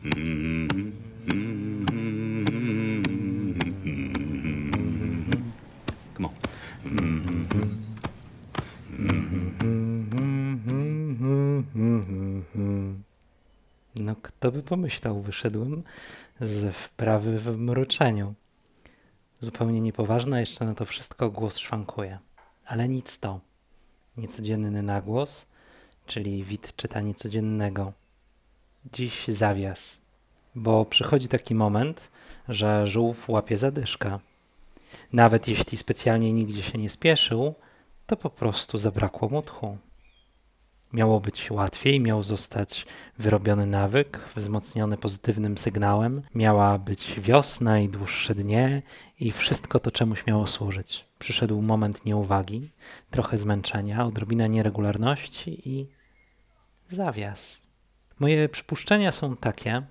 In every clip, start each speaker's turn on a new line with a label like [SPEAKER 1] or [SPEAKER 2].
[SPEAKER 1] Come on.
[SPEAKER 2] No kto by pomyślał, wyszedłem z wprawy w mruczeniu. Zupełnie niepoważna, jeszcze na to wszystko głos szwankuje. Ale nic to. Niecodzienny nagłos, czyli wid czytania codziennego. Dziś zawias, bo przychodzi taki moment, że żółw łapie zadyszka. Nawet jeśli specjalnie nigdzie się nie spieszył, to po prostu zabrakło mu tchu. Miało być łatwiej, miał zostać wyrobiony nawyk, wzmocniony pozytywnym sygnałem, miała być wiosna i dłuższe dnie i wszystko to czemuś miało służyć. Przyszedł moment nieuwagi, trochę zmęczenia, odrobina nieregularności i zawias. Moje przypuszczenia są takie,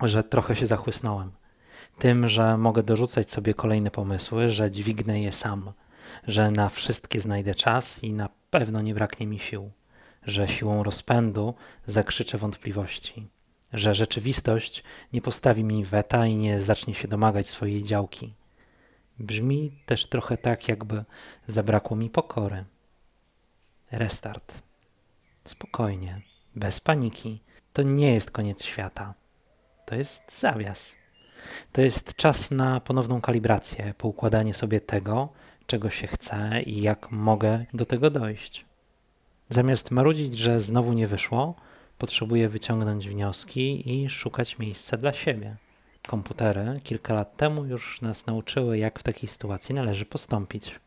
[SPEAKER 2] że trochę się zachłysnąłem. Tym, że mogę dorzucać sobie kolejne pomysły, że dźwignę je sam, że na wszystkie znajdę czas i na pewno nie braknie mi sił że siłą rozpędu zakrzyczę wątpliwości, że rzeczywistość nie postawi mi weta i nie zacznie się domagać swojej działki. Brzmi też trochę tak, jakby zabrakło mi pokory. Restart. Spokojnie, bez paniki. To nie jest koniec świata. To jest zawias. To jest czas na ponowną kalibrację, poukładanie sobie tego, czego się chce i jak mogę do tego dojść. Zamiast marudzić, że znowu nie wyszło, potrzebuję wyciągnąć wnioski i szukać miejsca dla siebie. Komputery kilka lat temu już nas nauczyły, jak w takiej sytuacji należy postąpić.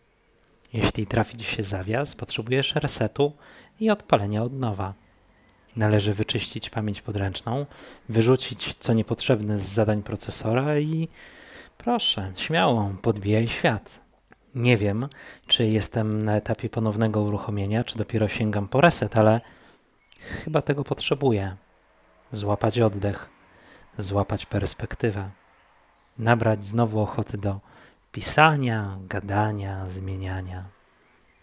[SPEAKER 2] Jeśli trafi ci się zawias, potrzebujesz resetu i odpalenia od nowa. Należy wyczyścić pamięć podręczną, wyrzucić co niepotrzebne z zadań procesora i proszę, śmiało, podbijaj świat. Nie wiem, czy jestem na etapie ponownego uruchomienia, czy dopiero sięgam po reset, ale chyba tego potrzebuję. Złapać oddech, złapać perspektywę, nabrać znowu ochoty do pisania, gadania, zmieniania.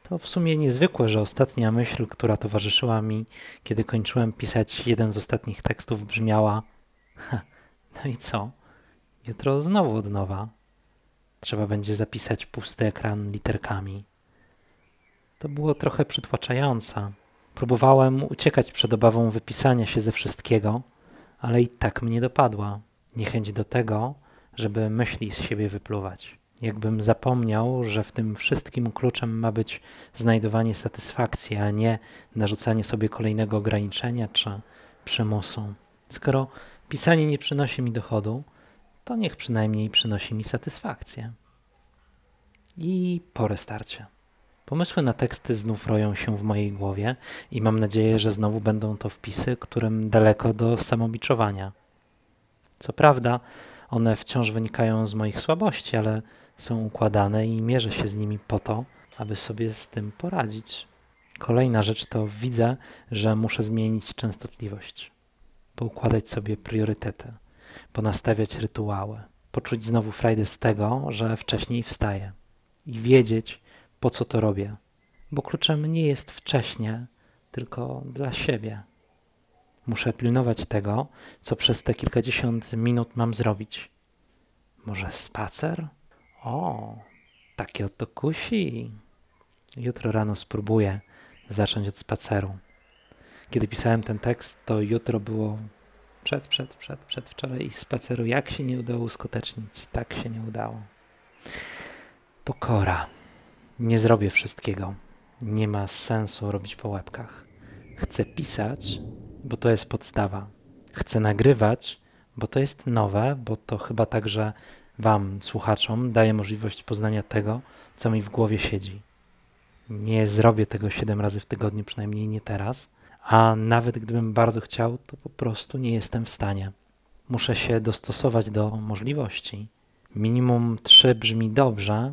[SPEAKER 2] To w sumie niezwykłe, że ostatnia myśl, która towarzyszyła mi, kiedy kończyłem pisać jeden z ostatnich tekstów, brzmiała: No i co? Jutro znowu od nowa. Trzeba będzie zapisać pusty ekran literkami. To było trochę przytłaczające. Próbowałem uciekać przed obawą wypisania się ze wszystkiego, ale i tak mnie dopadła niechęć do tego, żeby myśli z siebie wypluwać. Jakbym zapomniał, że w tym wszystkim kluczem ma być znajdowanie satysfakcji, a nie narzucanie sobie kolejnego ograniczenia czy przymusu. Skoro pisanie nie przynosi mi dochodu, to niech przynajmniej przynosi mi satysfakcję. I po restarcie. Pomysły na teksty znów roją się w mojej głowie i mam nadzieję, że znowu będą to wpisy, którym daleko do samobiczowania. Co prawda, one wciąż wynikają z moich słabości, ale są układane i mierzę się z nimi po to, aby sobie z tym poradzić. Kolejna rzecz to widzę, że muszę zmienić częstotliwość, poukładać sobie priorytety ponastawiać rytuały, poczuć znowu frajdę z tego, że wcześniej wstaję i wiedzieć, po co to robię, bo kluczem nie jest wcześnie, tylko dla siebie. Muszę pilnować tego, co przez te kilkadziesiąt minut mam zrobić. Może spacer? O, takie oto kusi. Jutro rano spróbuję zacząć od spaceru. Kiedy pisałem ten tekst, to jutro było przed, przed, przed, przedwczoraj i spaceru. Jak się nie udało uskutecznić? Tak się nie udało. Pokora. Nie zrobię wszystkiego. Nie ma sensu robić po łebkach. Chcę pisać, bo to jest podstawa. Chcę nagrywać, bo to jest nowe, bo to chyba także Wam, słuchaczom, daje możliwość poznania tego, co mi w głowie siedzi. Nie zrobię tego 7 razy w tygodniu, przynajmniej nie teraz a nawet gdybym bardzo chciał, to po prostu nie jestem w stanie. Muszę się dostosować do możliwości. Minimum trzy brzmi dobrze,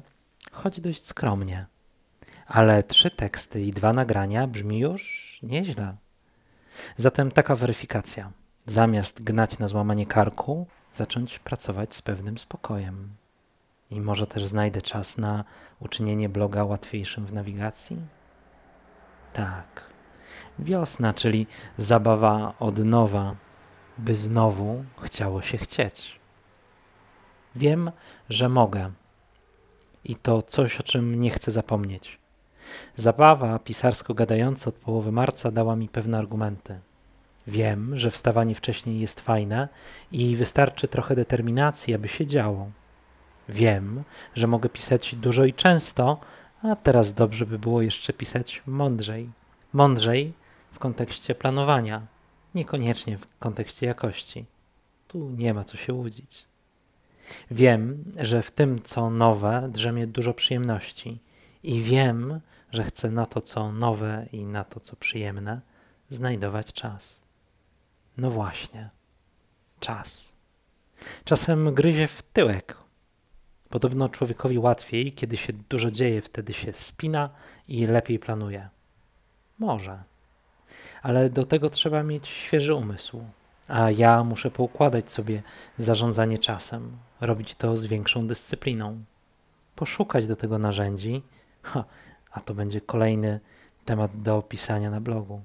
[SPEAKER 2] choć dość skromnie. Ale trzy teksty i dwa nagrania brzmi już nieźle. Zatem taka weryfikacja. Zamiast gnać na złamanie karku, zacząć pracować z pewnym spokojem. I może też znajdę czas na uczynienie bloga łatwiejszym w nawigacji? Tak Wiosna, czyli zabawa od nowa, by znowu chciało się chcieć. Wiem, że mogę. I to coś, o czym nie chcę zapomnieć. Zabawa pisarsko-gadająca od połowy marca dała mi pewne argumenty. Wiem, że wstawanie wcześniej jest fajne i wystarczy trochę determinacji, aby się działo. Wiem, że mogę pisać dużo i często, a teraz dobrze by było jeszcze pisać mądrzej. Mądrzej w kontekście planowania, niekoniecznie w kontekście jakości. Tu nie ma co się łudzić. Wiem, że w tym, co nowe, drzemie dużo przyjemności, i wiem, że chcę na to, co nowe i na to, co przyjemne, znajdować czas. No właśnie, czas. Czasem gryzie w tyłek. Podobno człowiekowi łatwiej, kiedy się dużo dzieje, wtedy się spina i lepiej planuje. Może. Ale do tego trzeba mieć świeży umysł. A ja muszę poukładać sobie zarządzanie czasem, robić to z większą dyscypliną. Poszukać do tego narzędzi, ha, a to będzie kolejny temat do opisania na blogu.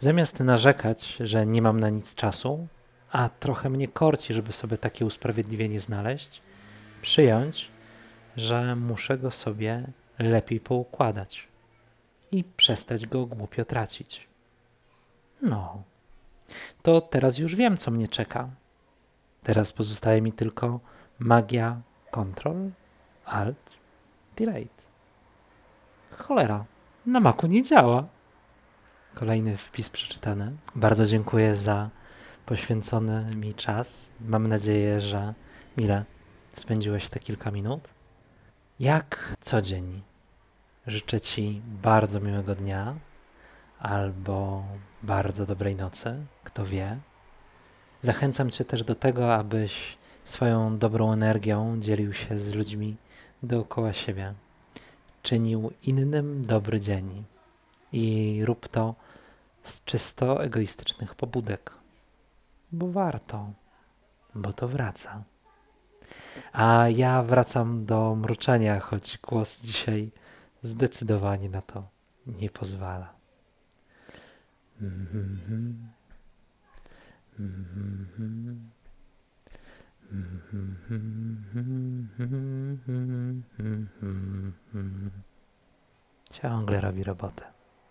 [SPEAKER 2] Zamiast narzekać, że nie mam na nic czasu, a trochę mnie korci, żeby sobie takie usprawiedliwienie znaleźć, przyjąć, że muszę go sobie lepiej poukładać i przestać go głupio tracić. No, to teraz już wiem, co mnie czeka. Teraz pozostaje mi tylko magia Ctrl, Alt, Delete. Cholera, na maku nie działa. Kolejny wpis przeczytany. Bardzo dziękuję za poświęcony mi czas. Mam nadzieję, że mile spędziłeś te kilka minut. Jak co dzień życzę Ci bardzo miłego dnia albo bardzo dobrej nocy, kto wie. Zachęcam Cię też do tego, abyś swoją dobrą energią dzielił się z ludźmi dookoła siebie. Czynił innym dobry dzień i rób to z czysto egoistycznych pobudek, bo warto, bo to wraca. A ja wracam do mruczenia, choć głos dzisiaj zdecydowanie na to nie pozwala. Ciągle robi robotę.